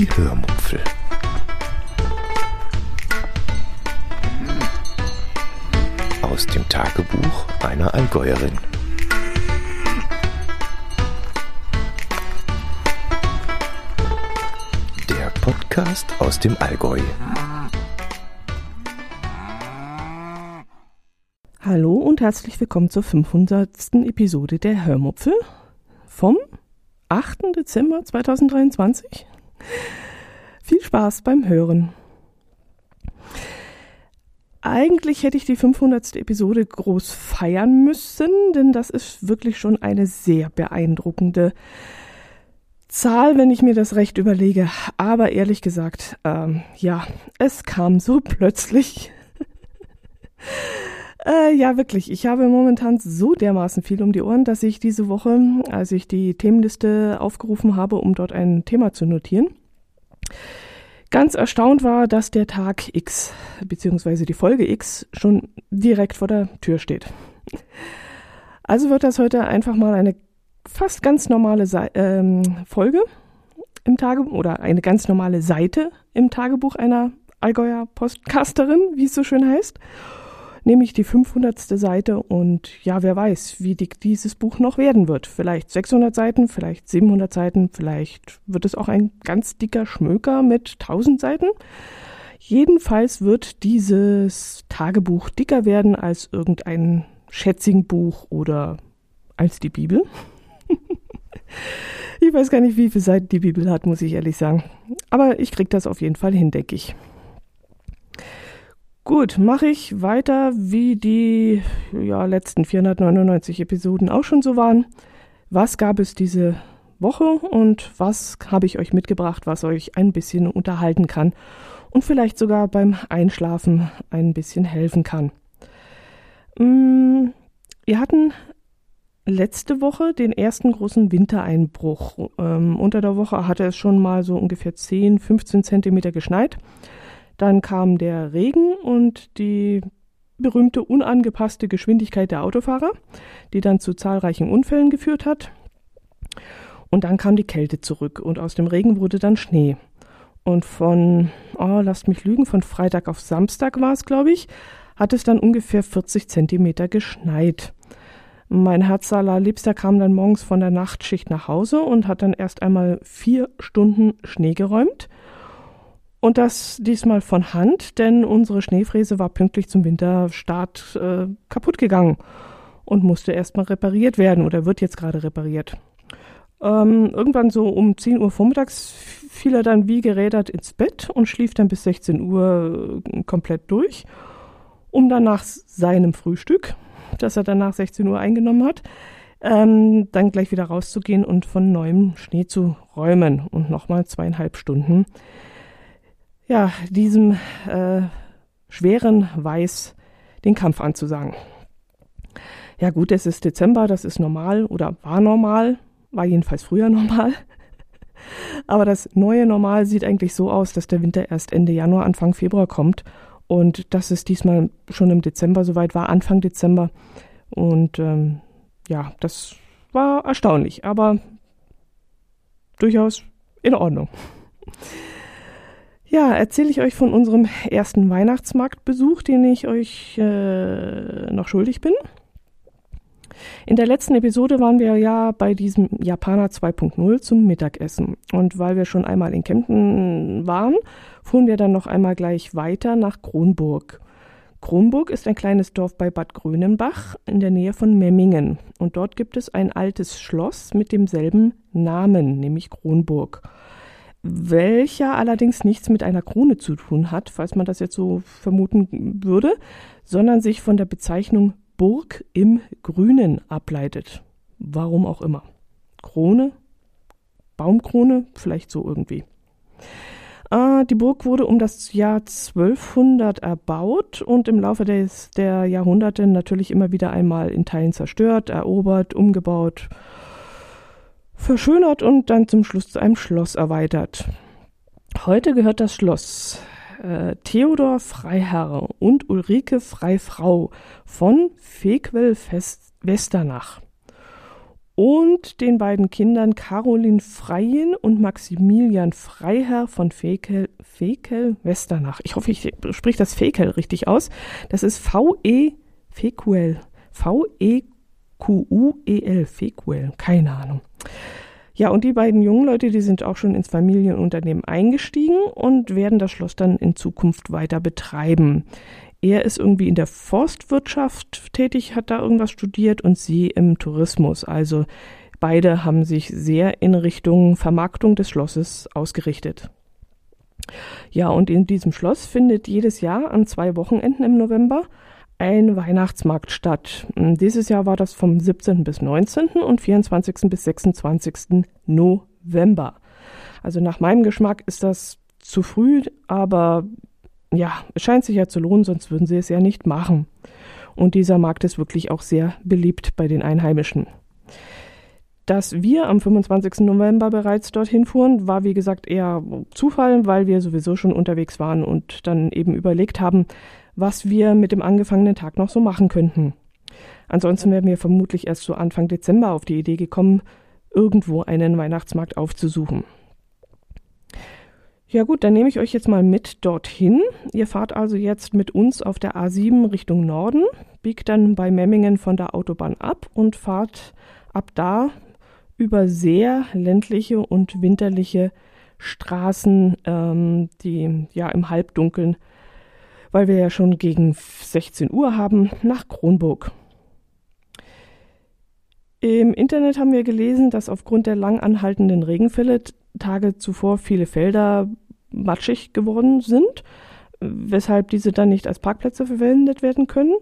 Die Hörmupfel. Aus dem Tagebuch einer Allgäuerin. Der Podcast aus dem Allgäu. Hallo und herzlich willkommen zur 500. Episode der Hörmupfel vom 8. Dezember 2023. Viel Spaß beim Hören. Eigentlich hätte ich die 500. Episode groß feiern müssen, denn das ist wirklich schon eine sehr beeindruckende Zahl, wenn ich mir das recht überlege. Aber ehrlich gesagt, ähm, ja, es kam so plötzlich. Äh, ja, wirklich. Ich habe momentan so dermaßen viel um die Ohren, dass ich diese Woche, als ich die Themenliste aufgerufen habe, um dort ein Thema zu notieren, ganz erstaunt war, dass der Tag X bzw. die Folge X schon direkt vor der Tür steht. Also wird das heute einfach mal eine fast ganz normale Se ähm, Folge im Tagebuch oder eine ganz normale Seite im Tagebuch einer Allgäuer Postcasterin, wie es so schön heißt nämlich die 500. Seite und ja, wer weiß, wie dick dieses Buch noch werden wird. Vielleicht 600 Seiten, vielleicht 700 Seiten, vielleicht wird es auch ein ganz dicker Schmöker mit 1000 Seiten. Jedenfalls wird dieses Tagebuch dicker werden als irgendein Schätzingbuch oder als die Bibel. ich weiß gar nicht, wie viele Seiten die Bibel hat, muss ich ehrlich sagen. Aber ich krieg das auf jeden Fall hin, denke ich. Gut, mache ich weiter, wie die ja, letzten 499 Episoden auch schon so waren. Was gab es diese Woche und was habe ich euch mitgebracht, was euch ein bisschen unterhalten kann und vielleicht sogar beim Einschlafen ein bisschen helfen kann. Mm, wir hatten letzte Woche den ersten großen Wintereinbruch. Ähm, unter der Woche hatte es schon mal so ungefähr 10, 15 Zentimeter geschneit. Dann kam der Regen und die berühmte unangepasste Geschwindigkeit der Autofahrer, die dann zu zahlreichen Unfällen geführt hat. Und dann kam die Kälte zurück und aus dem Regen wurde dann Schnee. Und von, oh, lasst mich lügen, von Freitag auf Samstag war es, glaube ich, hat es dann ungefähr 40 Zentimeter geschneit. Mein Herz Liebster kam dann morgens von der Nachtschicht nach Hause und hat dann erst einmal vier Stunden Schnee geräumt und das diesmal von Hand, denn unsere Schneefräse war pünktlich zum Winterstart äh, kaputt gegangen und musste erstmal repariert werden oder wird jetzt gerade repariert. Ähm, irgendwann so um 10 Uhr vormittags fiel er dann wie gerädert ins Bett und schlief dann bis 16 Uhr äh, komplett durch, um dann nach seinem Frühstück, das er dann nach 16 Uhr eingenommen hat, ähm, dann gleich wieder rauszugehen und von neuem Schnee zu räumen und nochmal zweieinhalb Stunden ja, diesem äh, schweren Weiß den Kampf anzusagen. Ja gut, es ist Dezember, das ist normal oder war normal, war jedenfalls früher normal. Aber das neue Normal sieht eigentlich so aus, dass der Winter erst Ende Januar, Anfang Februar kommt und dass es diesmal schon im Dezember soweit war, Anfang Dezember. Und ähm, ja, das war erstaunlich, aber durchaus in Ordnung. Ja, erzähle ich euch von unserem ersten Weihnachtsmarktbesuch, den ich euch äh, noch schuldig bin. In der letzten Episode waren wir ja bei diesem Japaner 2.0 zum Mittagessen. Und weil wir schon einmal in Kempten waren, fuhren wir dann noch einmal gleich weiter nach Kronburg. Kronburg ist ein kleines Dorf bei Bad Grönenbach in der Nähe von Memmingen. Und dort gibt es ein altes Schloss mit demselben Namen, nämlich Kronburg welcher allerdings nichts mit einer Krone zu tun hat, falls man das jetzt so vermuten würde, sondern sich von der Bezeichnung Burg im Grünen ableitet. Warum auch immer. Krone, Baumkrone, vielleicht so irgendwie. Äh, die Burg wurde um das Jahr 1200 erbaut und im Laufe des, der Jahrhunderte natürlich immer wieder einmal in Teilen zerstört, erobert, umgebaut verschönert und dann zum Schluss zu einem Schloss erweitert. Heute gehört das Schloss äh, Theodor Freiherr und Ulrike Freifrau von Fequel Westernach. und den beiden Kindern Caroline Freien und Maximilian Freiherr von Fekel, Fekel Westernach. Ich hoffe, ich spreche das Fekel richtig aus. Das ist V-E Fekuel. V-E-Q-U-E-L. Fekuel. Keine Ahnung. Ja, und die beiden jungen Leute, die sind auch schon ins Familienunternehmen eingestiegen und werden das Schloss dann in Zukunft weiter betreiben. Er ist irgendwie in der Forstwirtschaft tätig, hat da irgendwas studiert und sie im Tourismus. Also beide haben sich sehr in Richtung Vermarktung des Schlosses ausgerichtet. Ja, und in diesem Schloss findet jedes Jahr an zwei Wochenenden im November ein Weihnachtsmarkt statt. Dieses Jahr war das vom 17. bis 19. und 24. bis 26. November. Also nach meinem Geschmack ist das zu früh, aber ja, es scheint sich ja zu lohnen, sonst würden sie es ja nicht machen. Und dieser Markt ist wirklich auch sehr beliebt bei den Einheimischen. Dass wir am 25. November bereits dorthin fuhren, war wie gesagt eher Zufall, weil wir sowieso schon unterwegs waren und dann eben überlegt haben, was wir mit dem angefangenen Tag noch so machen könnten. Ansonsten wären wir vermutlich erst so Anfang Dezember auf die Idee gekommen, irgendwo einen Weihnachtsmarkt aufzusuchen. Ja gut, dann nehme ich euch jetzt mal mit dorthin. Ihr fahrt also jetzt mit uns auf der A7 Richtung Norden, biegt dann bei Memmingen von der Autobahn ab und fahrt ab da über sehr ländliche und winterliche Straßen, ähm, die ja im Halbdunkeln, weil wir ja schon gegen 16 Uhr haben, nach Kronburg. Im Internet haben wir gelesen, dass aufgrund der lang anhaltenden Regenfälle Tage zuvor viele Felder matschig geworden sind, weshalb diese dann nicht als Parkplätze verwendet werden können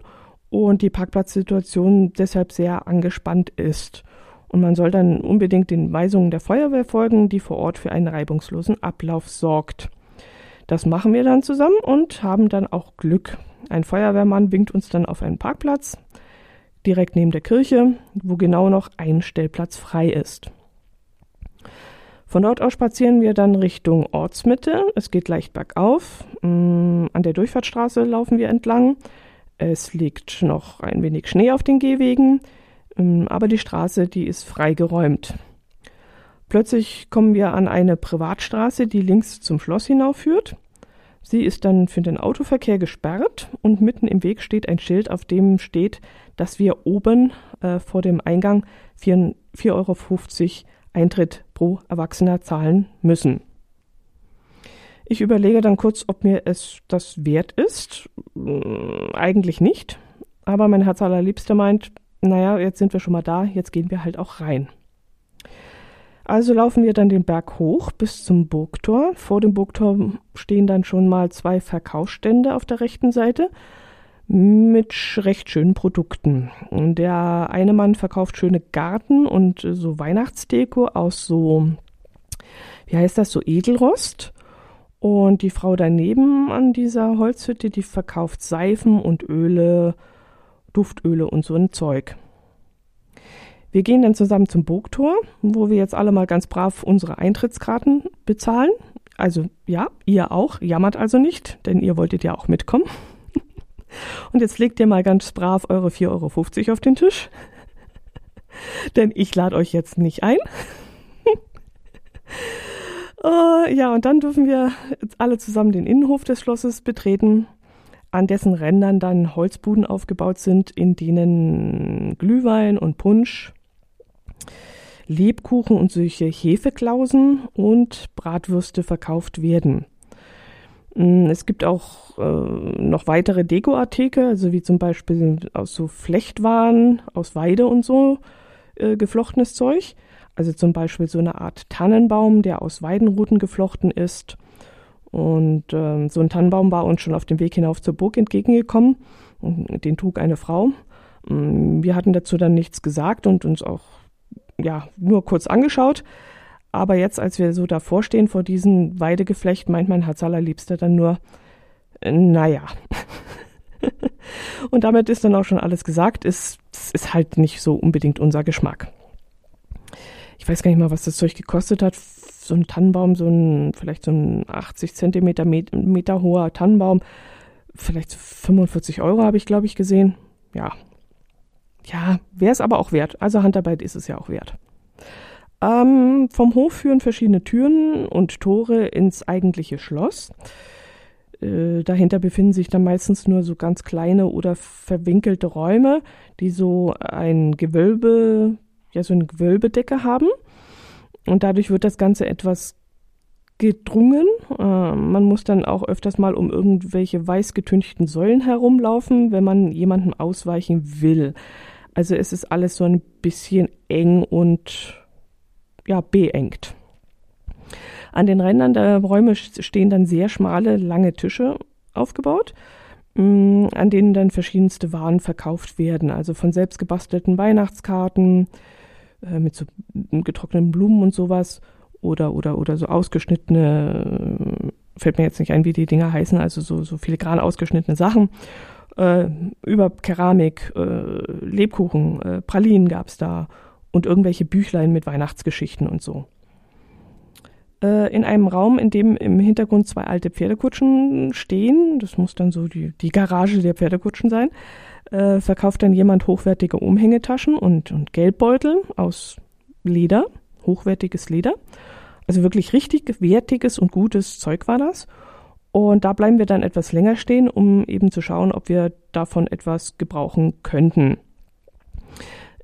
und die Parkplatzsituation deshalb sehr angespannt ist. Und man soll dann unbedingt den Weisungen der Feuerwehr folgen, die vor Ort für einen reibungslosen Ablauf sorgt. Das machen wir dann zusammen und haben dann auch Glück. Ein Feuerwehrmann winkt uns dann auf einen Parkplatz direkt neben der Kirche, wo genau noch ein Stellplatz frei ist. Von dort aus spazieren wir dann Richtung Ortsmitte. Es geht leicht bergauf. Mm, an der Durchfahrtsstraße laufen wir entlang. Es liegt noch ein wenig Schnee auf den Gehwegen, mm, aber die Straße, die ist freigeräumt. Plötzlich kommen wir an eine Privatstraße, die links zum Schloss hinaufführt. Sie ist dann für den Autoverkehr gesperrt und mitten im Weg steht ein Schild, auf dem steht, dass wir oben äh, vor dem Eingang 4,50 Euro Eintritt pro Erwachsener zahlen müssen. Ich überlege dann kurz, ob mir es das wert ist. Hm, eigentlich nicht. Aber mein Herz allerliebster meint, naja, jetzt sind wir schon mal da, jetzt gehen wir halt auch rein. Also laufen wir dann den Berg hoch bis zum Burgtor. Vor dem Burgtor stehen dann schon mal zwei Verkaufsstände auf der rechten Seite mit recht schönen Produkten. Der eine Mann verkauft schöne Garten und so Weihnachtsdeko aus so, wie heißt das, so Edelrost. Und die Frau daneben an dieser Holzhütte, die verkauft Seifen und Öle, Duftöle und so ein Zeug. Wir gehen dann zusammen zum Burgtor, wo wir jetzt alle mal ganz brav unsere Eintrittskarten bezahlen. Also ja, ihr auch, jammert also nicht, denn ihr wolltet ja auch mitkommen. Und jetzt legt ihr mal ganz brav eure 4,50 Euro auf den Tisch. denn ich lade euch jetzt nicht ein. uh, ja, und dann dürfen wir alle zusammen den Innenhof des Schlosses betreten an dessen Rändern dann Holzbuden aufgebaut sind, in denen Glühwein und Punsch Lebkuchen und solche Hefeklausen und Bratwürste verkauft werden. Mm, es gibt auch äh, noch weitere Dekoartikel, also wie zum Beispiel aus so Flechtwaren, aus Weide und so äh, geflochtenes Zeug. Also zum Beispiel so eine Art Tannenbaum, der aus Weidenruten geflochten ist. Und äh, so ein Tannenbaum war uns schon auf dem Weg hinauf zur Burg entgegengekommen. Den trug eine Frau. Mm, wir hatten dazu dann nichts gesagt und uns auch ja, nur kurz angeschaut. Aber jetzt, als wir so davor stehen vor diesem Weidegeflecht, meint mein Herz allerliebster dann nur, äh, naja. Und damit ist dann auch schon alles gesagt. Es, es ist halt nicht so unbedingt unser Geschmack. Ich weiß gar nicht mal, was das Zeug gekostet hat. So ein Tannenbaum, so ein, vielleicht so ein 80 Zentimeter Meter hoher Tannenbaum. Vielleicht 45 Euro habe ich, glaube ich, gesehen. Ja, ja, wäre es aber auch wert. Also Handarbeit ist es ja auch wert. Ähm, vom Hof führen verschiedene Türen und Tore ins eigentliche Schloss. Äh, dahinter befinden sich dann meistens nur so ganz kleine oder verwinkelte Räume, die so ein Gewölbe, ja, so eine Gewölbedecke haben. Und dadurch wird das Ganze etwas gedrungen. Äh, man muss dann auch öfters mal um irgendwelche weiß getünchten Säulen herumlaufen, wenn man jemandem ausweichen will. Also es ist alles so ein bisschen eng und ja, beengt. An den Rändern der Räume stehen dann sehr schmale, lange Tische aufgebaut, mm, an denen dann verschiedenste Waren verkauft werden. Also von selbst gebastelten Weihnachtskarten äh, mit so getrockneten Blumen und sowas oder, oder, oder so ausgeschnittene, äh, fällt mir jetzt nicht ein, wie die Dinger heißen, also so, so filigran ausgeschnittene Sachen. Äh, über Keramik, äh, Lebkuchen, äh, Pralinen gab es da und irgendwelche Büchlein mit Weihnachtsgeschichten und so. Äh, in einem Raum, in dem im Hintergrund zwei alte Pferdekutschen stehen, das muss dann so die, die Garage der Pferdekutschen sein, äh, verkauft dann jemand hochwertige Umhängetaschen und, und Geldbeutel aus Leder, hochwertiges Leder. Also wirklich richtig wertiges und gutes Zeug war das. Und da bleiben wir dann etwas länger stehen, um eben zu schauen, ob wir davon etwas gebrauchen könnten.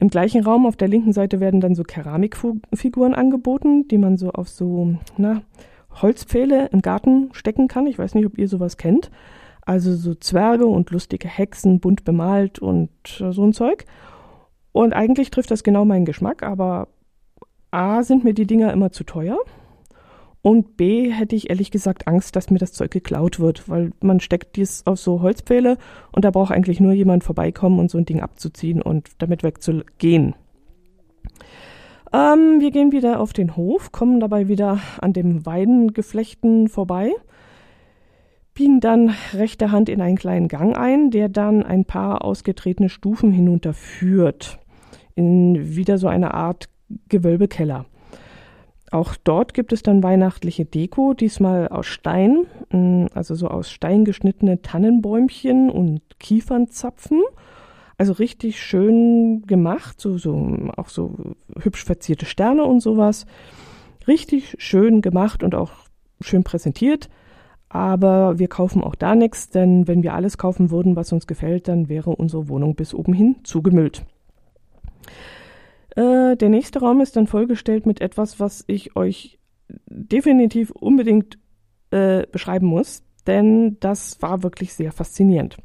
Im gleichen Raum auf der linken Seite werden dann so Keramikfiguren angeboten, die man so auf so na, Holzpfähle im Garten stecken kann. Ich weiß nicht, ob ihr sowas kennt. Also so Zwerge und lustige Hexen, bunt bemalt und so ein Zeug. Und eigentlich trifft das genau meinen Geschmack, aber A sind mir die Dinger immer zu teuer. Und B hätte ich ehrlich gesagt Angst, dass mir das Zeug geklaut wird, weil man steckt dies auf so Holzpfähle und da braucht eigentlich nur jemand vorbeikommen und so ein Ding abzuziehen und damit wegzugehen. Ähm, wir gehen wieder auf den Hof, kommen dabei wieder an dem Weidengeflechten vorbei, biegen dann rechter Hand in einen kleinen Gang ein, der dann ein paar ausgetretene Stufen hinunterführt, in wieder so eine Art Gewölbekeller. Auch dort gibt es dann weihnachtliche Deko, diesmal aus Stein, mm, also so aus Stein geschnittene Tannenbäumchen und Kiefernzapfen. Also richtig schön gemacht, so, so, auch so hübsch verzierte Sterne und sowas. Richtig schön gemacht und auch schön präsentiert. Aber wir kaufen auch da nichts, denn wenn wir alles kaufen würden, was uns gefällt, dann wäre unsere Wohnung bis oben hin zugemüllt. Äh, der nächste Raum ist dann vollgestellt mit etwas, was ich euch definitiv unbedingt äh, beschreiben muss, denn das war wirklich sehr faszinierend.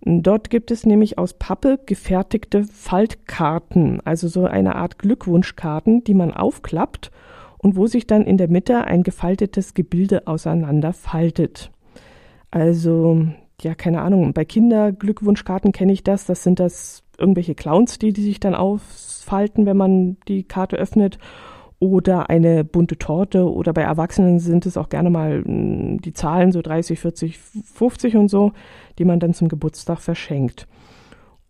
Dort gibt es nämlich aus Pappe gefertigte Faltkarten, also so eine Art Glückwunschkarten, die man aufklappt und wo sich dann in der Mitte ein gefaltetes Gebilde auseinander faltet. Also, ja, keine Ahnung, bei Kinderglückwunschkarten kenne ich das, das sind das irgendwelche Clowns, die, die sich dann ausfalten, wenn man die Karte öffnet. Oder eine bunte Torte. Oder bei Erwachsenen sind es auch gerne mal hm, die Zahlen, so 30, 40, 50 und so, die man dann zum Geburtstag verschenkt.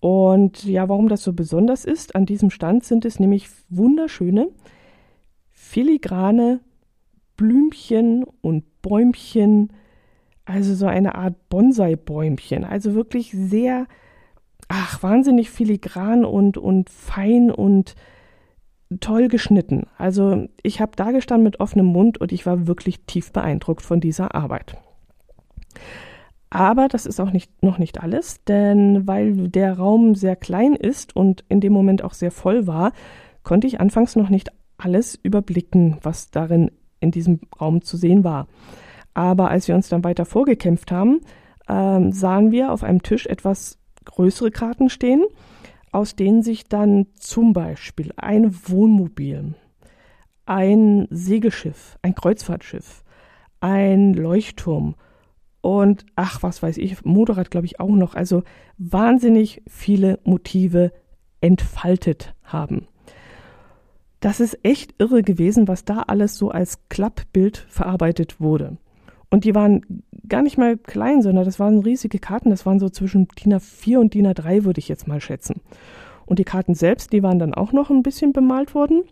Und ja, warum das so besonders ist, an diesem Stand sind es nämlich wunderschöne, filigrane Blümchen und Bäumchen, also so eine Art Bonsai-Bäumchen. Also wirklich sehr ach, wahnsinnig filigran und, und fein und toll geschnitten. Also ich habe da gestanden mit offenem Mund und ich war wirklich tief beeindruckt von dieser Arbeit. Aber das ist auch nicht, noch nicht alles, denn weil der Raum sehr klein ist und in dem Moment auch sehr voll war, konnte ich anfangs noch nicht alles überblicken, was darin in diesem Raum zu sehen war. Aber als wir uns dann weiter vorgekämpft haben, äh, sahen wir auf einem Tisch etwas größere Karten stehen, aus denen sich dann zum Beispiel ein Wohnmobil, ein Segelschiff, ein Kreuzfahrtschiff, ein Leuchtturm und ach, was weiß ich, Motorrad glaube ich auch noch, also wahnsinnig viele Motive entfaltet haben. Das ist echt irre gewesen, was da alles so als Klappbild verarbeitet wurde. Und die waren gar nicht mal klein, sondern das waren riesige Karten. Das waren so zwischen DIN A4 und DIN A3, würde ich jetzt mal schätzen. Und die Karten selbst, die waren dann auch noch ein bisschen bemalt worden.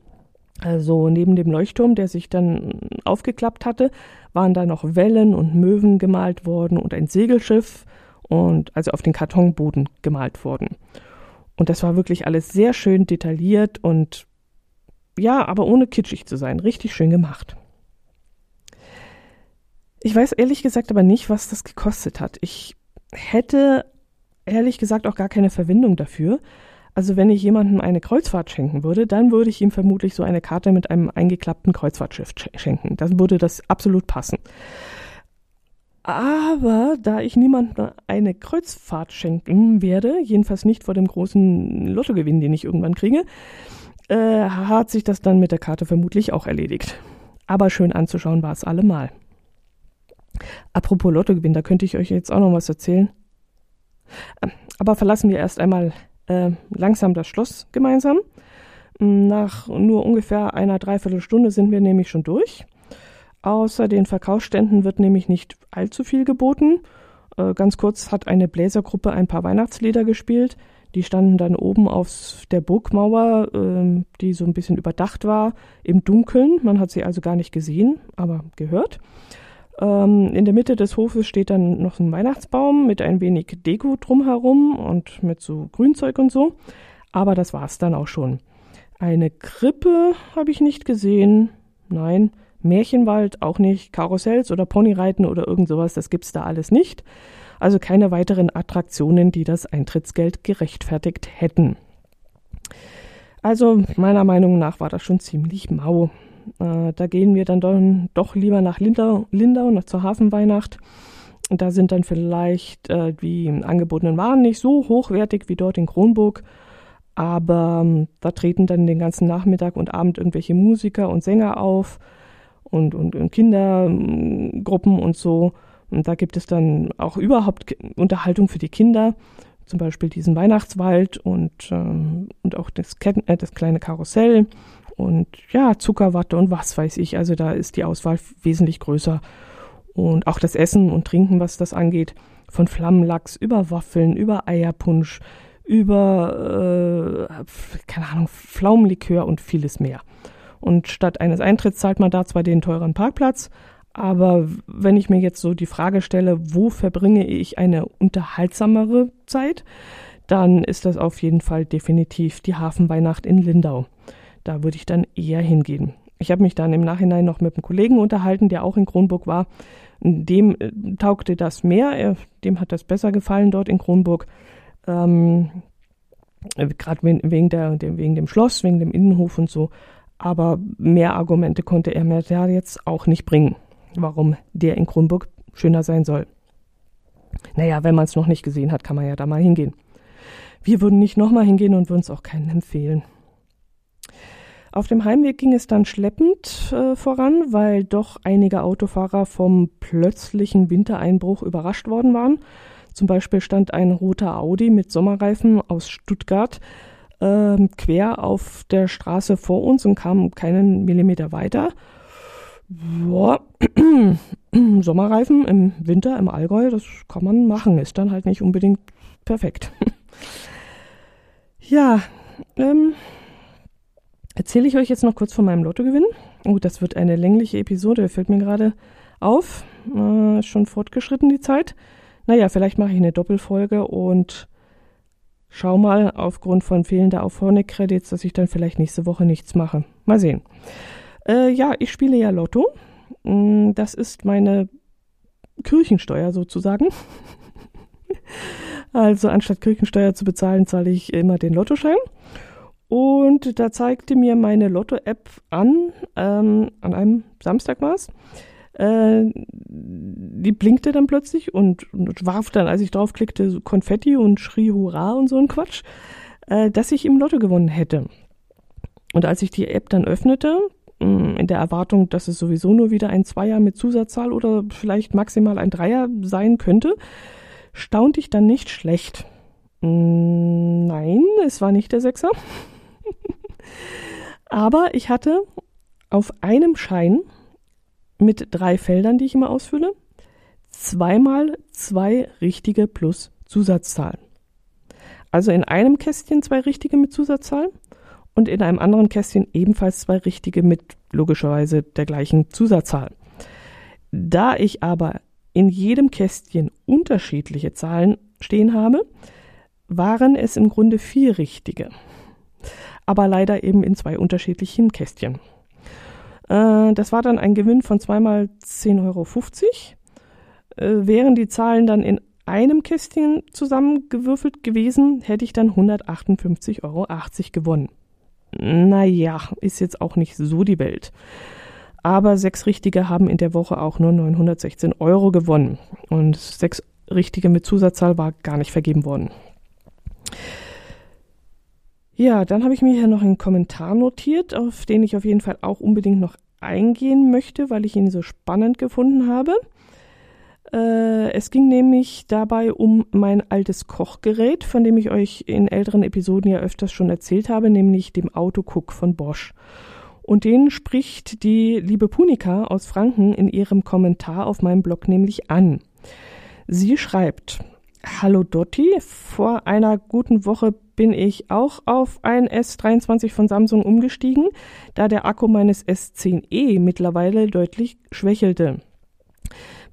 Also neben dem Leuchtturm, der sich dann aufgeklappt hatte, waren da noch Wellen und Möwen gemalt worden und ein Segelschiff und also auf den Kartonboden gemalt worden. Und das war wirklich alles sehr schön detailliert und ja, aber ohne kitschig zu sein. Richtig schön gemacht. Ich weiß ehrlich gesagt aber nicht, was das gekostet hat. Ich hätte ehrlich gesagt auch gar keine Verwendung dafür. Also wenn ich jemandem eine Kreuzfahrt schenken würde, dann würde ich ihm vermutlich so eine Karte mit einem eingeklappten Kreuzfahrtschiff schenken. Dann würde das absolut passen. Aber da ich niemandem eine Kreuzfahrt schenken werde, jedenfalls nicht vor dem großen Lottogewinn, den ich irgendwann kriege, äh, hat sich das dann mit der Karte vermutlich auch erledigt. Aber schön anzuschauen war es allemal. Apropos Lottogewinn, da könnte ich euch jetzt auch noch was erzählen. Ähm, aber verlassen wir erst einmal äh, langsam das Schloss gemeinsam. Nach nur ungefähr einer Dreiviertelstunde sind wir nämlich schon durch. Außer den Verkaufsständen wird nämlich nicht allzu viel geboten. Äh, ganz kurz hat eine Bläsergruppe ein paar Weihnachtslieder gespielt. Die standen dann oben auf der Burgmauer, äh, die so ein bisschen überdacht war, im Dunkeln. Man hat sie also gar nicht gesehen, aber gehört. Ähm, in der Mitte des Hofes steht dann noch ein Weihnachtsbaum mit ein wenig Deko drumherum und mit so Grünzeug und so. Aber das war's dann auch schon. Eine Krippe habe ich nicht gesehen. Nein. Märchenwald auch nicht, Karussells oder Ponyreiten oder irgend sowas, das gibt's da alles nicht. Also keine weiteren Attraktionen, die das Eintrittsgeld gerechtfertigt hätten. Also meiner Meinung nach war das schon ziemlich mau. Äh, da gehen wir dann doch, lieber nach Lindau, Lindau, nach zur Hafenweihnacht. Da sind dann vielleicht äh, die angebotenen Waren nicht so hochwertig wie dort in Kronburg. Aber ähm, da treten dann den ganzen Nachmittag und Abend irgendwelche Musiker und Sänger auf und, und, und Kindergruppen und so. Und da gibt es dann auch überhaupt Unterhaltung für die Kinder, zum Beispiel diesen Weihnachtswald und, ähm, und auch das, äh, das kleine Karussell und ja, Zuckerwatte und was weiß ich. Also da ist die Auswahl wesentlich größer. Und auch das Essen und Trinken, was das angeht, von Flammenlachs über Waffeln, über Eierpunsch, über, äh, keine Ahnung, Pflaumenlikör und vieles mehr. Und statt eines Eintritts zahlt man da zwar den teuren Parkplatz, aber wenn ich mir jetzt so die Frage stelle, wo verbringe ich eine unterhaltsamere Zeit, dann ist das auf jeden Fall definitiv die Hafenweihnacht in Lindau. Da würde ich dann eher hingehen. Ich habe mich dann im Nachhinein noch mit einem Kollegen unterhalten, der auch in Kronburg war. Dem äh, taugte das mehr, er, dem hat das besser gefallen dort in Kronburg. Ähm, Gerade wegen, der, wegen dem Schloss, wegen dem Innenhof und so aber mehr Argumente konnte er mir da jetzt auch nicht bringen, warum der in Kronburg schöner sein soll. Naja, wenn man es noch nicht gesehen hat, kann man ja da mal hingehen. Wir würden nicht nochmal hingehen und würden es auch keinen empfehlen. Auf dem Heimweg ging es dann schleppend äh, voran, weil doch einige Autofahrer vom plötzlichen Wintereinbruch überrascht worden waren. Zum Beispiel stand ein roter Audi mit Sommerreifen aus Stuttgart ähm, quer auf der Straße vor uns und kam keinen Millimeter weiter. Boah. Sommerreifen im Winter im Allgäu, das kann man machen, ist dann halt nicht unbedingt perfekt. ja, ähm, erzähle ich euch jetzt noch kurz von meinem Lottogewinn. Oh, das wird eine längliche Episode, fällt mir gerade auf. Äh, schon fortgeschritten die Zeit. Naja, vielleicht mache ich eine Doppelfolge und schau mal aufgrund von fehlender Auphonic-Credits, dass ich dann vielleicht nächste Woche nichts mache. Mal sehen. Äh, ja, ich spiele ja Lotto. Mm, das ist meine Kirchensteuer sozusagen. also anstatt Kirchensteuer zu bezahlen, zahle ich immer den Lottoschein. Und da zeigte mir meine Lotto-App an, ähm, an einem Samstag war äh, die blinkte dann plötzlich und, und, warf dann, als ich draufklickte, so Konfetti und schrie Hurra und so ein Quatsch, äh, dass ich im Lotto gewonnen hätte. Und als ich die App dann öffnete, mm, in der Erwartung, dass es sowieso nur wieder ein Zweier mit Zusatzzahl oder vielleicht maximal ein Dreier sein könnte, staunte ich dann nicht schlecht. Mm, nein, es war nicht der Sechser. Aber ich hatte auf einem Schein mit drei Feldern, die ich immer ausfülle, zweimal zwei richtige plus Zusatzzahlen. Also in einem Kästchen zwei richtige mit Zusatzzahlen und in einem anderen Kästchen ebenfalls zwei richtige mit logischerweise der gleichen Zusatzzahl. Da ich aber in jedem Kästchen unterschiedliche Zahlen stehen habe, waren es im Grunde vier richtige. Aber leider eben in zwei unterschiedlichen Kästchen. Äh, das war dann ein Gewinn von zweimal 10,50 Euro. Äh, wären die Zahlen dann in einem Kästchen zusammengewürfelt gewesen, hätte ich dann 158,80 Euro gewonnen. Naja, ist jetzt auch nicht so die Welt. Aber sechs Richtige haben in der Woche auch nur 916 Euro gewonnen. Und sechs Richtige mit Zusatzzahl war gar nicht vergeben worden. Ja, dann habe ich mir hier noch einen Kommentar notiert, auf den ich auf jeden Fall auch unbedingt noch eingehen möchte, weil ich ihn so spannend gefunden habe. Äh, es ging nämlich dabei um mein altes Kochgerät, von dem ich euch in älteren Episoden ja öfters schon erzählt habe, nämlich dem Autocook von Bosch. Und den spricht die liebe Punika aus Franken in ihrem Kommentar auf meinem Blog nämlich an. Sie schreibt, Hallo Dotti, vor einer guten Woche bin ich auch auf ein S23 von Samsung umgestiegen, da der Akku meines S10e mittlerweile deutlich schwächelte.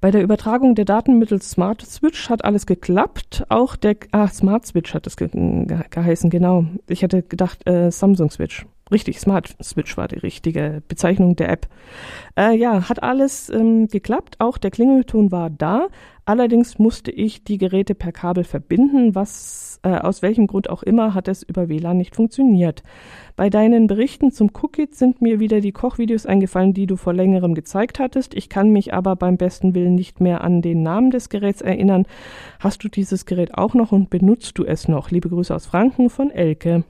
Bei der Übertragung der Daten mittels Smart Switch hat alles geklappt. Auch der ah, Smart Switch hat es ge geheißen, genau. Ich hatte gedacht äh, Samsung Switch. Richtig, Smart Switch war die richtige Bezeichnung der App. Äh, ja, hat alles ähm, geklappt. Auch der Klingelton war da. Allerdings musste ich die Geräte per Kabel verbinden, was äh, aus welchem Grund auch immer hat es über WLAN nicht funktioniert. Bei deinen Berichten zum Cookit sind mir wieder die Kochvideos eingefallen, die du vor längerem gezeigt hattest. Ich kann mich aber beim besten Willen nicht mehr an den Namen des Geräts erinnern. Hast du dieses Gerät auch noch und benutzt du es noch? Liebe Grüße aus Franken von Elke.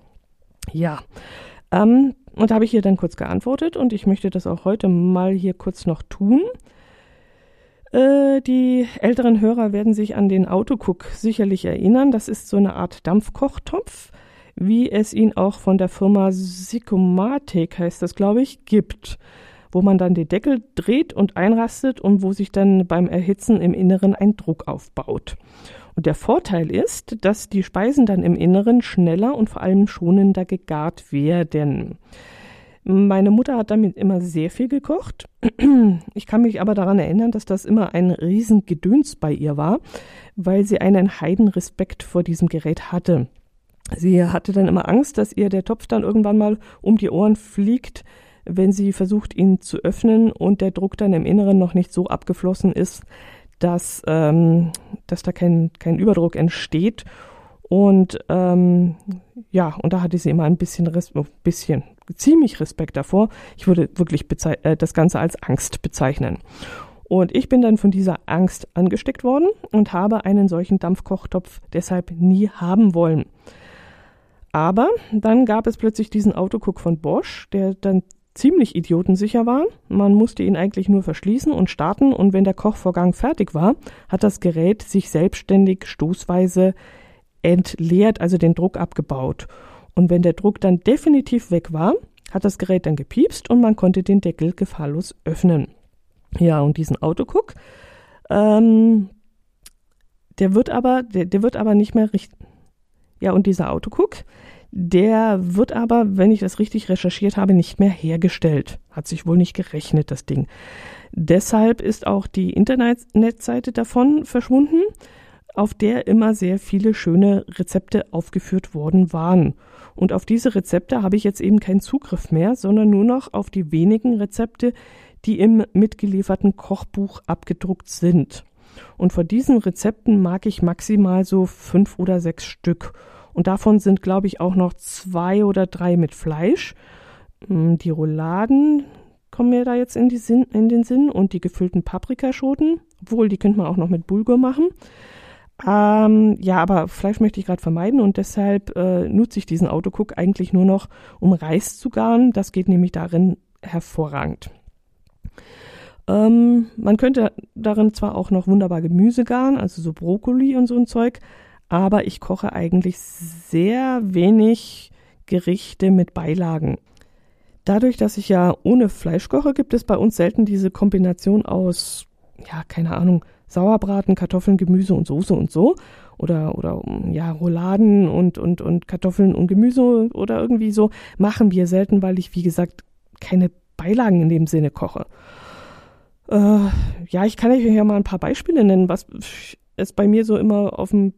Ja. Ähm, und da habe ich ihr dann kurz geantwortet und ich möchte das auch heute mal hier kurz noch tun. Äh, die älteren Hörer werden sich an den Autocook sicherlich erinnern. Das ist so eine Art Dampfkochtopf, wie es ihn auch von der Firma Sykomatic, heißt das, glaube ich, gibt, wo man dann den Deckel dreht und einrastet und wo sich dann beim Erhitzen im Inneren ein Druck aufbaut. Und der Vorteil ist, dass die Speisen dann im Inneren schneller und vor allem schonender gegart werden. Meine Mutter hat damit immer sehr viel gekocht. Ich kann mich aber daran erinnern, dass das immer ein Riesengedöns bei ihr war, weil sie einen Heidenrespekt vor diesem Gerät hatte. Sie hatte dann immer Angst, dass ihr der Topf dann irgendwann mal um die Ohren fliegt, wenn sie versucht, ihn zu öffnen und der Druck dann im Inneren noch nicht so abgeflossen ist, dass, ähm, dass da kein, kein Überdruck entsteht. Und ähm, ja, und da hatte sie immer ein bisschen, Res oh, bisschen ziemlich Respekt davor. Ich würde wirklich äh, das Ganze als Angst bezeichnen. Und ich bin dann von dieser Angst angesteckt worden und habe einen solchen Dampfkochtopf deshalb nie haben wollen. Aber dann gab es plötzlich diesen Autocook von Bosch, der dann ziemlich idiotensicher war. Man musste ihn eigentlich nur verschließen und starten und wenn der Kochvorgang fertig war, hat das Gerät sich selbstständig stoßweise entleert, also den Druck abgebaut. Und wenn der Druck dann definitiv weg war, hat das Gerät dann gepiepst und man konnte den Deckel gefahrlos öffnen. Ja, und diesen Autocook, ähm, der wird aber, der, der wird aber nicht mehr richtig. Ja, und dieser Autocook, der wird aber, wenn ich das richtig recherchiert habe, nicht mehr hergestellt. Hat sich wohl nicht gerechnet, das Ding. Deshalb ist auch die Internetseite davon verschwunden, auf der immer sehr viele schöne Rezepte aufgeführt worden waren. Und auf diese Rezepte habe ich jetzt eben keinen Zugriff mehr, sondern nur noch auf die wenigen Rezepte, die im mitgelieferten Kochbuch abgedruckt sind. Und von diesen Rezepten mag ich maximal so fünf oder sechs Stück. Und davon sind, glaube ich, auch noch zwei oder drei mit Fleisch. Mm, die Rouladen kommen mir da jetzt in, Sinn, in den Sinn und die gefüllten Paprikaschoten. Obwohl, die könnte man auch noch mit Bulgur machen. Ähm, ja, aber Fleisch möchte ich gerade vermeiden und deshalb äh, nutze ich diesen Autocook eigentlich nur noch, um Reis zu garen. Das geht nämlich darin hervorragend. Ähm, man könnte darin zwar auch noch wunderbar Gemüse garen, also so Brokkoli und so ein Zeug, aber ich koche eigentlich sehr wenig Gerichte mit Beilagen. Dadurch, dass ich ja ohne Fleisch koche, gibt es bei uns selten diese Kombination aus, ja, keine Ahnung, Sauerbraten, Kartoffeln, Gemüse und Soße und so. Oder, oder ja, Rouladen und, und, und Kartoffeln und Gemüse oder irgendwie so. Machen wir selten, weil ich, wie gesagt, keine Beilagen in dem Sinne koche. Äh, ja, ich kann euch ja mal ein paar Beispiele nennen, was es bei mir so immer auf dem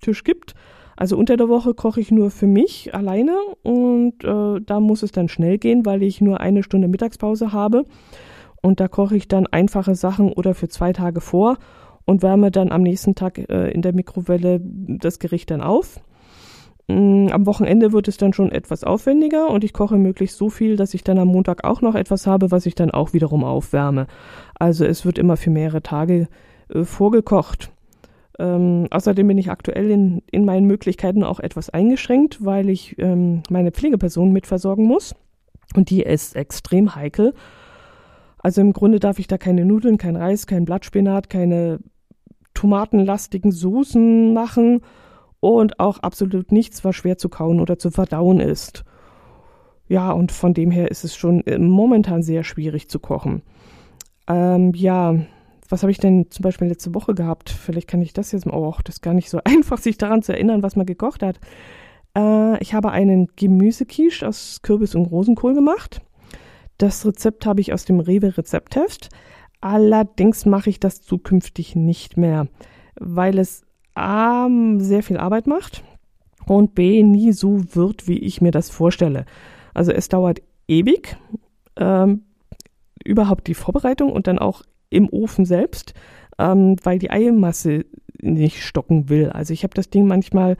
Tisch gibt. Also unter der Woche koche ich nur für mich alleine und äh, da muss es dann schnell gehen, weil ich nur eine Stunde Mittagspause habe. Und da koche ich dann einfache Sachen oder für zwei Tage vor und wärme dann am nächsten Tag äh, in der Mikrowelle das Gericht dann auf. Mm, am Wochenende wird es dann schon etwas aufwendiger und ich koche möglichst so viel, dass ich dann am Montag auch noch etwas habe, was ich dann auch wiederum aufwärme. Also es wird immer für mehrere Tage äh, vorgekocht. Ähm, außerdem bin ich aktuell in, in meinen Möglichkeiten auch etwas eingeschränkt, weil ich ähm, meine Pflegeperson mitversorgen muss. Und die ist extrem heikel. Also im Grunde darf ich da keine Nudeln, kein Reis, kein Blattspinat, keine tomatenlastigen Soßen machen und auch absolut nichts, was schwer zu kauen oder zu verdauen ist. Ja, und von dem her ist es schon äh, momentan sehr schwierig zu kochen. Ähm, ja, was habe ich denn zum Beispiel letzte Woche gehabt? Vielleicht kann ich das jetzt, oh, das ist gar nicht so einfach, sich daran zu erinnern, was man gekocht hat. Äh, ich habe einen Gemüsequiche aus Kürbis und Rosenkohl gemacht. Das Rezept habe ich aus dem Rewe-Rezeptheft. Allerdings mache ich das zukünftig nicht mehr, weil es A, sehr viel Arbeit macht und B, nie so wird, wie ich mir das vorstelle. Also es dauert ewig, ähm, überhaupt die Vorbereitung und dann auch im Ofen selbst, ähm, weil die Eimasse nicht stocken will. Also ich habe das Ding manchmal,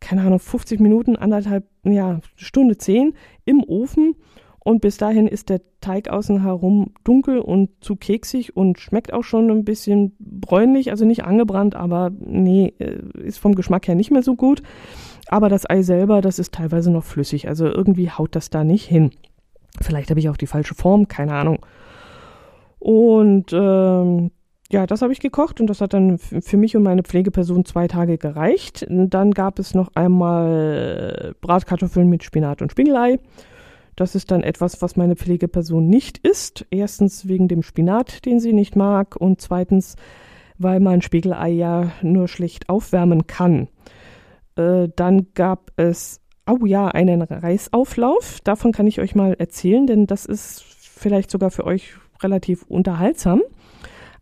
keine Ahnung, 50 Minuten, anderthalb, ja, Stunde zehn im Ofen und bis dahin ist der Teig außen herum dunkel und zu keksig und schmeckt auch schon ein bisschen bräunlich, also nicht angebrannt, aber nee, äh, ist vom Geschmack her nicht mehr so gut. Aber das Ei selber, das ist teilweise noch flüssig, also irgendwie haut das da nicht hin. Vielleicht habe ich auch die falsche Form, keine Ahnung. Und ähm, ja, das habe ich gekocht und das hat dann für mich und meine Pflegeperson zwei Tage gereicht. dann gab es noch einmal Bratkartoffeln mit Spinat und Spiegelei. Das ist dann etwas, was meine Pflegeperson nicht isst. Erstens wegen dem Spinat, den sie nicht mag, und zweitens, weil man Spiegelei ja nur schlecht aufwärmen kann. Äh, dann gab es, oh ja, einen Reisauflauf. Davon kann ich euch mal erzählen, denn das ist vielleicht sogar für euch relativ unterhaltsam.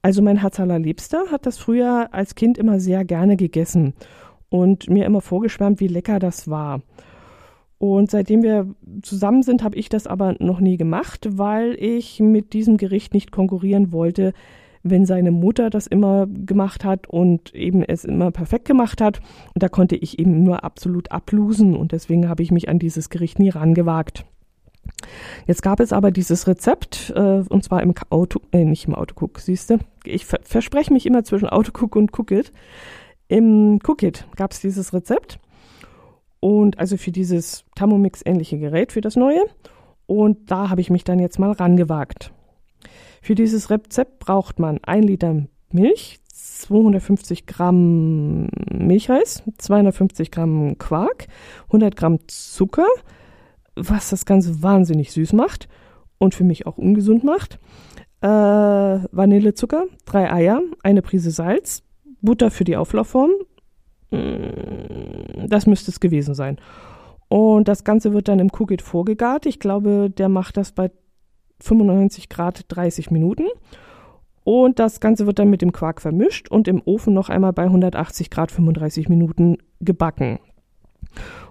Also mein Herz allerliebster hat das früher als Kind immer sehr gerne gegessen und mir immer vorgeschwärmt, wie lecker das war. Und seitdem wir zusammen sind, habe ich das aber noch nie gemacht, weil ich mit diesem Gericht nicht konkurrieren wollte, wenn seine Mutter das immer gemacht hat und eben es immer perfekt gemacht hat. Und da konnte ich eben nur absolut ablosen und deswegen habe ich mich an dieses Gericht nie rangewagt. Jetzt gab es aber dieses Rezept, äh, und zwar im Auto, äh, nicht im Autocook, siehst du? Ich ver verspreche mich immer zwischen Autocook und Cookit. Im Cookit gab es dieses Rezept. Und also für dieses Thermomix-ähnliche Gerät, für das neue. Und da habe ich mich dann jetzt mal rangewagt. Für dieses Rezept braucht man ein Liter Milch, 250 Gramm Milchreis, 250 Gramm Quark, 100 Gramm Zucker, was das Ganze wahnsinnig süß macht und für mich auch ungesund macht. Äh, Vanillezucker, drei Eier, eine Prise Salz, Butter für die Auflaufform. Mm, das müsste es gewesen sein. Und das Ganze wird dann im Cookit vorgegart. Ich glaube, der macht das bei 95 Grad 30 Minuten. Und das Ganze wird dann mit dem Quark vermischt und im Ofen noch einmal bei 180 Grad 35 Minuten gebacken.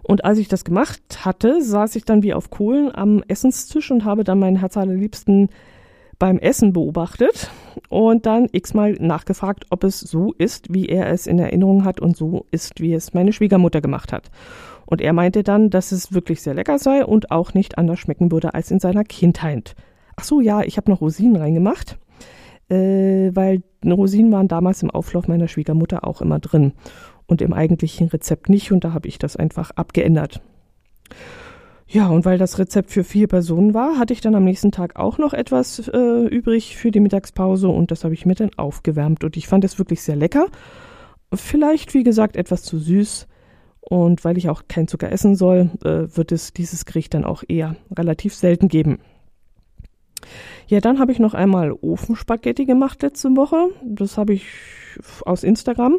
Und als ich das gemacht hatte, saß ich dann wie auf Kohlen am Essenstisch und habe dann meinen Herz allerliebsten beim Essen beobachtet und dann x-mal nachgefragt, ob es so ist, wie er es in Erinnerung hat und so ist, wie es meine Schwiegermutter gemacht hat. Und er meinte dann, dass es wirklich sehr lecker sei und auch nicht anders schmecken würde als in seiner Kindheit. Ach so, ja, ich habe noch Rosinen reingemacht, äh, weil Rosinen waren damals im Auflauf meiner Schwiegermutter auch immer drin und im eigentlichen Rezept nicht und da habe ich das einfach abgeändert. Ja, und weil das Rezept für vier Personen war, hatte ich dann am nächsten Tag auch noch etwas äh, übrig für die Mittagspause und das habe ich mir dann aufgewärmt und ich fand es wirklich sehr lecker. Vielleicht, wie gesagt, etwas zu süß und weil ich auch kein Zucker essen soll, äh, wird es dieses Gericht dann auch eher relativ selten geben. Ja, dann habe ich noch einmal Ofenspaghetti gemacht letzte Woche. Das habe ich aus Instagram.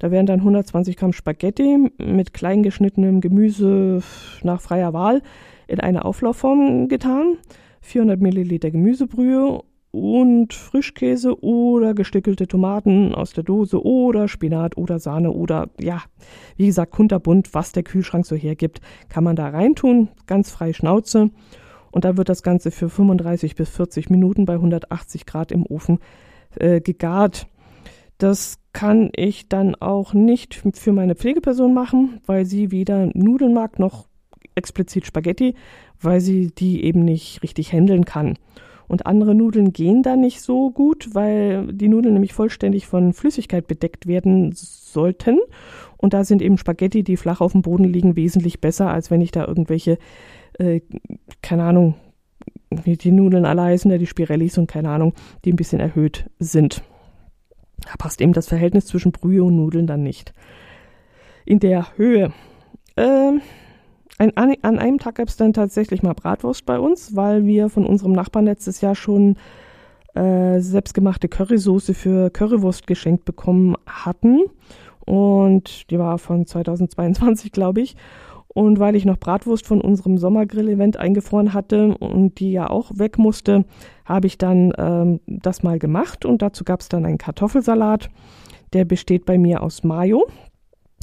Da werden dann 120 Gramm Spaghetti mit klein geschnittenem Gemüse nach freier Wahl in eine Auflaufform getan, 400 Milliliter Gemüsebrühe und Frischkäse oder gestückelte Tomaten aus der Dose oder Spinat oder Sahne oder ja, wie gesagt, kunterbunt, was der Kühlschrank so hergibt, kann man da reintun, ganz frei Schnauze. Und dann wird das Ganze für 35 bis 40 Minuten bei 180 Grad im Ofen äh, gegart. Das kann ich dann auch nicht für meine Pflegeperson machen, weil sie weder Nudeln mag noch explizit Spaghetti, weil sie die eben nicht richtig handeln kann. Und andere Nudeln gehen da nicht so gut, weil die Nudeln nämlich vollständig von Flüssigkeit bedeckt werden sollten. Und da sind eben Spaghetti, die flach auf dem Boden liegen, wesentlich besser, als wenn ich da irgendwelche, äh, keine Ahnung, die Nudeln alle heißen, die Spirellis und keine Ahnung, die ein bisschen erhöht sind. Da passt eben das Verhältnis zwischen Brühe und Nudeln dann nicht. In der Höhe. Ähm, ein, an einem Tag gab es dann tatsächlich mal Bratwurst bei uns, weil wir von unserem Nachbarn letztes Jahr schon äh, selbstgemachte Currysoße für Currywurst geschenkt bekommen hatten. Und die war von 2022, glaube ich. Und weil ich noch Bratwurst von unserem Sommergrill-Event eingefroren hatte und die ja auch weg musste, habe ich dann ähm, das mal gemacht. Und dazu gab es dann einen Kartoffelsalat. Der besteht bei mir aus Mayo,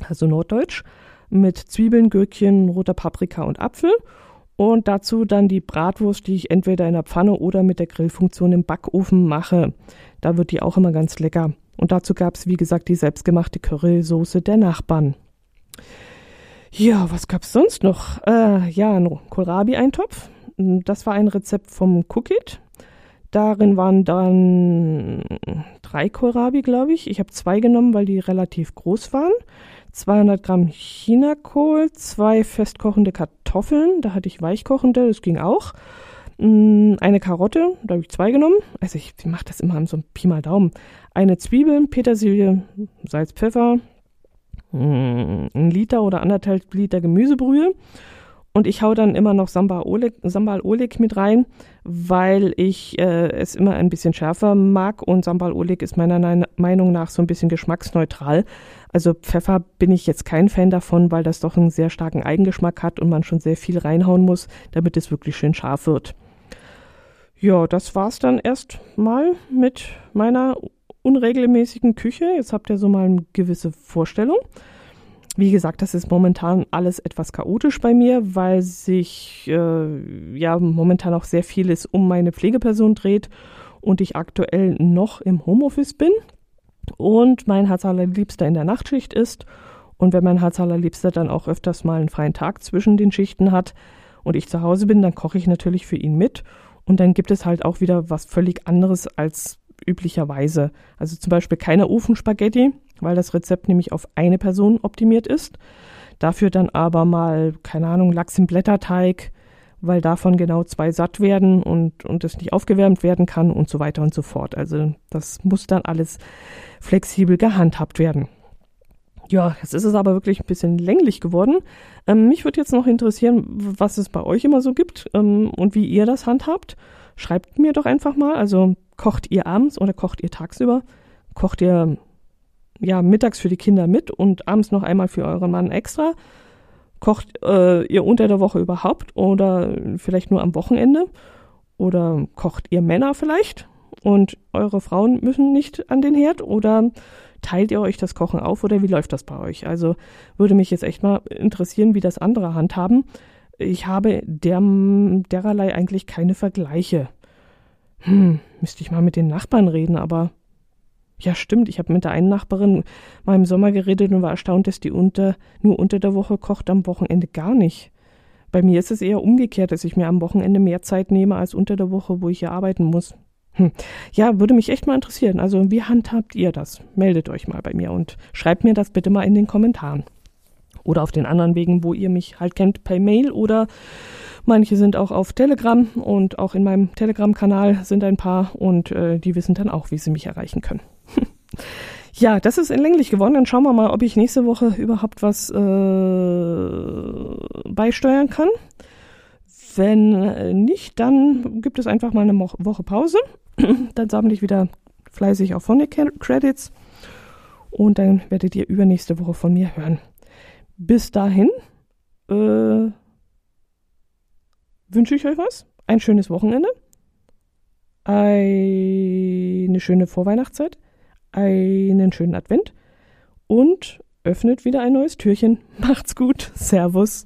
also Norddeutsch mit Zwiebeln, Gürkchen, roter Paprika und Apfel. Und dazu dann die Bratwurst, die ich entweder in der Pfanne oder mit der Grillfunktion im Backofen mache. Da wird die auch immer ganz lecker. Und dazu gab es, wie gesagt, die selbstgemachte Currysoße der Nachbarn. Ja, was gab's sonst noch? Äh, ja, ein Kohlrabi-Eintopf. Das war ein Rezept vom Cookit. Darin waren dann drei Kohlrabi, glaube ich. Ich habe zwei genommen, weil die relativ groß waren. 200 Gramm Chinakohl, zwei festkochende Kartoffeln, da hatte ich weichkochende, das ging auch. Mm, eine Karotte, da habe ich zwei genommen. Also ich, mache das immer so ein Pi mal Daumen. Eine Zwiebel, Petersilie, Salz, Pfeffer, ein Liter oder anderthalb Liter Gemüsebrühe und ich hau dann immer noch Sambal Oleg, Sambal Oleg mit rein, weil ich äh, es immer ein bisschen schärfer mag und Sambal Oleg ist meiner Meinung nach so ein bisschen geschmacksneutral. Also Pfeffer bin ich jetzt kein Fan davon, weil das doch einen sehr starken Eigengeschmack hat und man schon sehr viel reinhauen muss, damit es wirklich schön scharf wird. Ja, das war's dann erst mal mit meiner unregelmäßigen Küche. Jetzt habt ihr so mal eine gewisse Vorstellung. Wie gesagt, das ist momentan alles etwas chaotisch bei mir, weil sich äh, ja momentan auch sehr vieles um meine Pflegeperson dreht und ich aktuell noch im Homeoffice bin und mein Herz allerliebster in der Nachtschicht ist. Und wenn mein Herz allerliebster dann auch öfters mal einen freien Tag zwischen den Schichten hat und ich zu Hause bin, dann koche ich natürlich für ihn mit. Und dann gibt es halt auch wieder was völlig anderes als üblicherweise. Also zum Beispiel keine Ofenspaghetti, weil das Rezept nämlich auf eine Person optimiert ist. Dafür dann aber mal, keine Ahnung, Lachs im Blätterteig, weil davon genau zwei satt werden und, und es nicht aufgewärmt werden kann und so weiter und so fort. Also das muss dann alles flexibel gehandhabt werden. Ja, jetzt ist es aber wirklich ein bisschen länglich geworden. Ähm, mich würde jetzt noch interessieren, was es bei euch immer so gibt ähm, und wie ihr das handhabt. Schreibt mir doch einfach mal. Also kocht ihr abends oder kocht ihr tagsüber? Kocht ihr ja, mittags für die Kinder mit und abends noch einmal für euren Mann extra. Kocht äh, ihr unter der Woche überhaupt oder vielleicht nur am Wochenende? Oder kocht ihr Männer vielleicht und eure Frauen müssen nicht an den Herd? Oder teilt ihr euch das Kochen auf oder wie läuft das bei euch? Also würde mich jetzt echt mal interessieren, wie das andere handhaben. Ich habe der, dererlei eigentlich keine Vergleiche. Hm, müsste ich mal mit den Nachbarn reden, aber ja, stimmt. Ich habe mit der einen Nachbarin mal im Sommer geredet und war erstaunt, dass die unter, nur unter der Woche kocht, am Wochenende gar nicht. Bei mir ist es eher umgekehrt, dass ich mir am Wochenende mehr Zeit nehme als unter der Woche, wo ich ja arbeiten muss. Hm. Ja, würde mich echt mal interessieren. Also, wie handhabt ihr das? Meldet euch mal bei mir und schreibt mir das bitte mal in den Kommentaren. Oder auf den anderen Wegen, wo ihr mich halt kennt, per Mail oder manche sind auch auf Telegram und auch in meinem Telegram-Kanal sind ein paar und äh, die wissen dann auch, wie sie mich erreichen können. Ja, das ist länglich geworden. Dann schauen wir mal, ob ich nächste Woche überhaupt was äh, beisteuern kann. Wenn nicht, dann gibt es einfach mal eine Woche Pause. dann sammle ich wieder fleißig auf Phonic Credits und dann werdet ihr übernächste Woche von mir hören. Bis dahin äh, wünsche ich euch was. Ein schönes Wochenende. eine schöne Vorweihnachtszeit, einen schönen Advent und öffnet wieder ein neues Türchen. Macht's gut. Servus.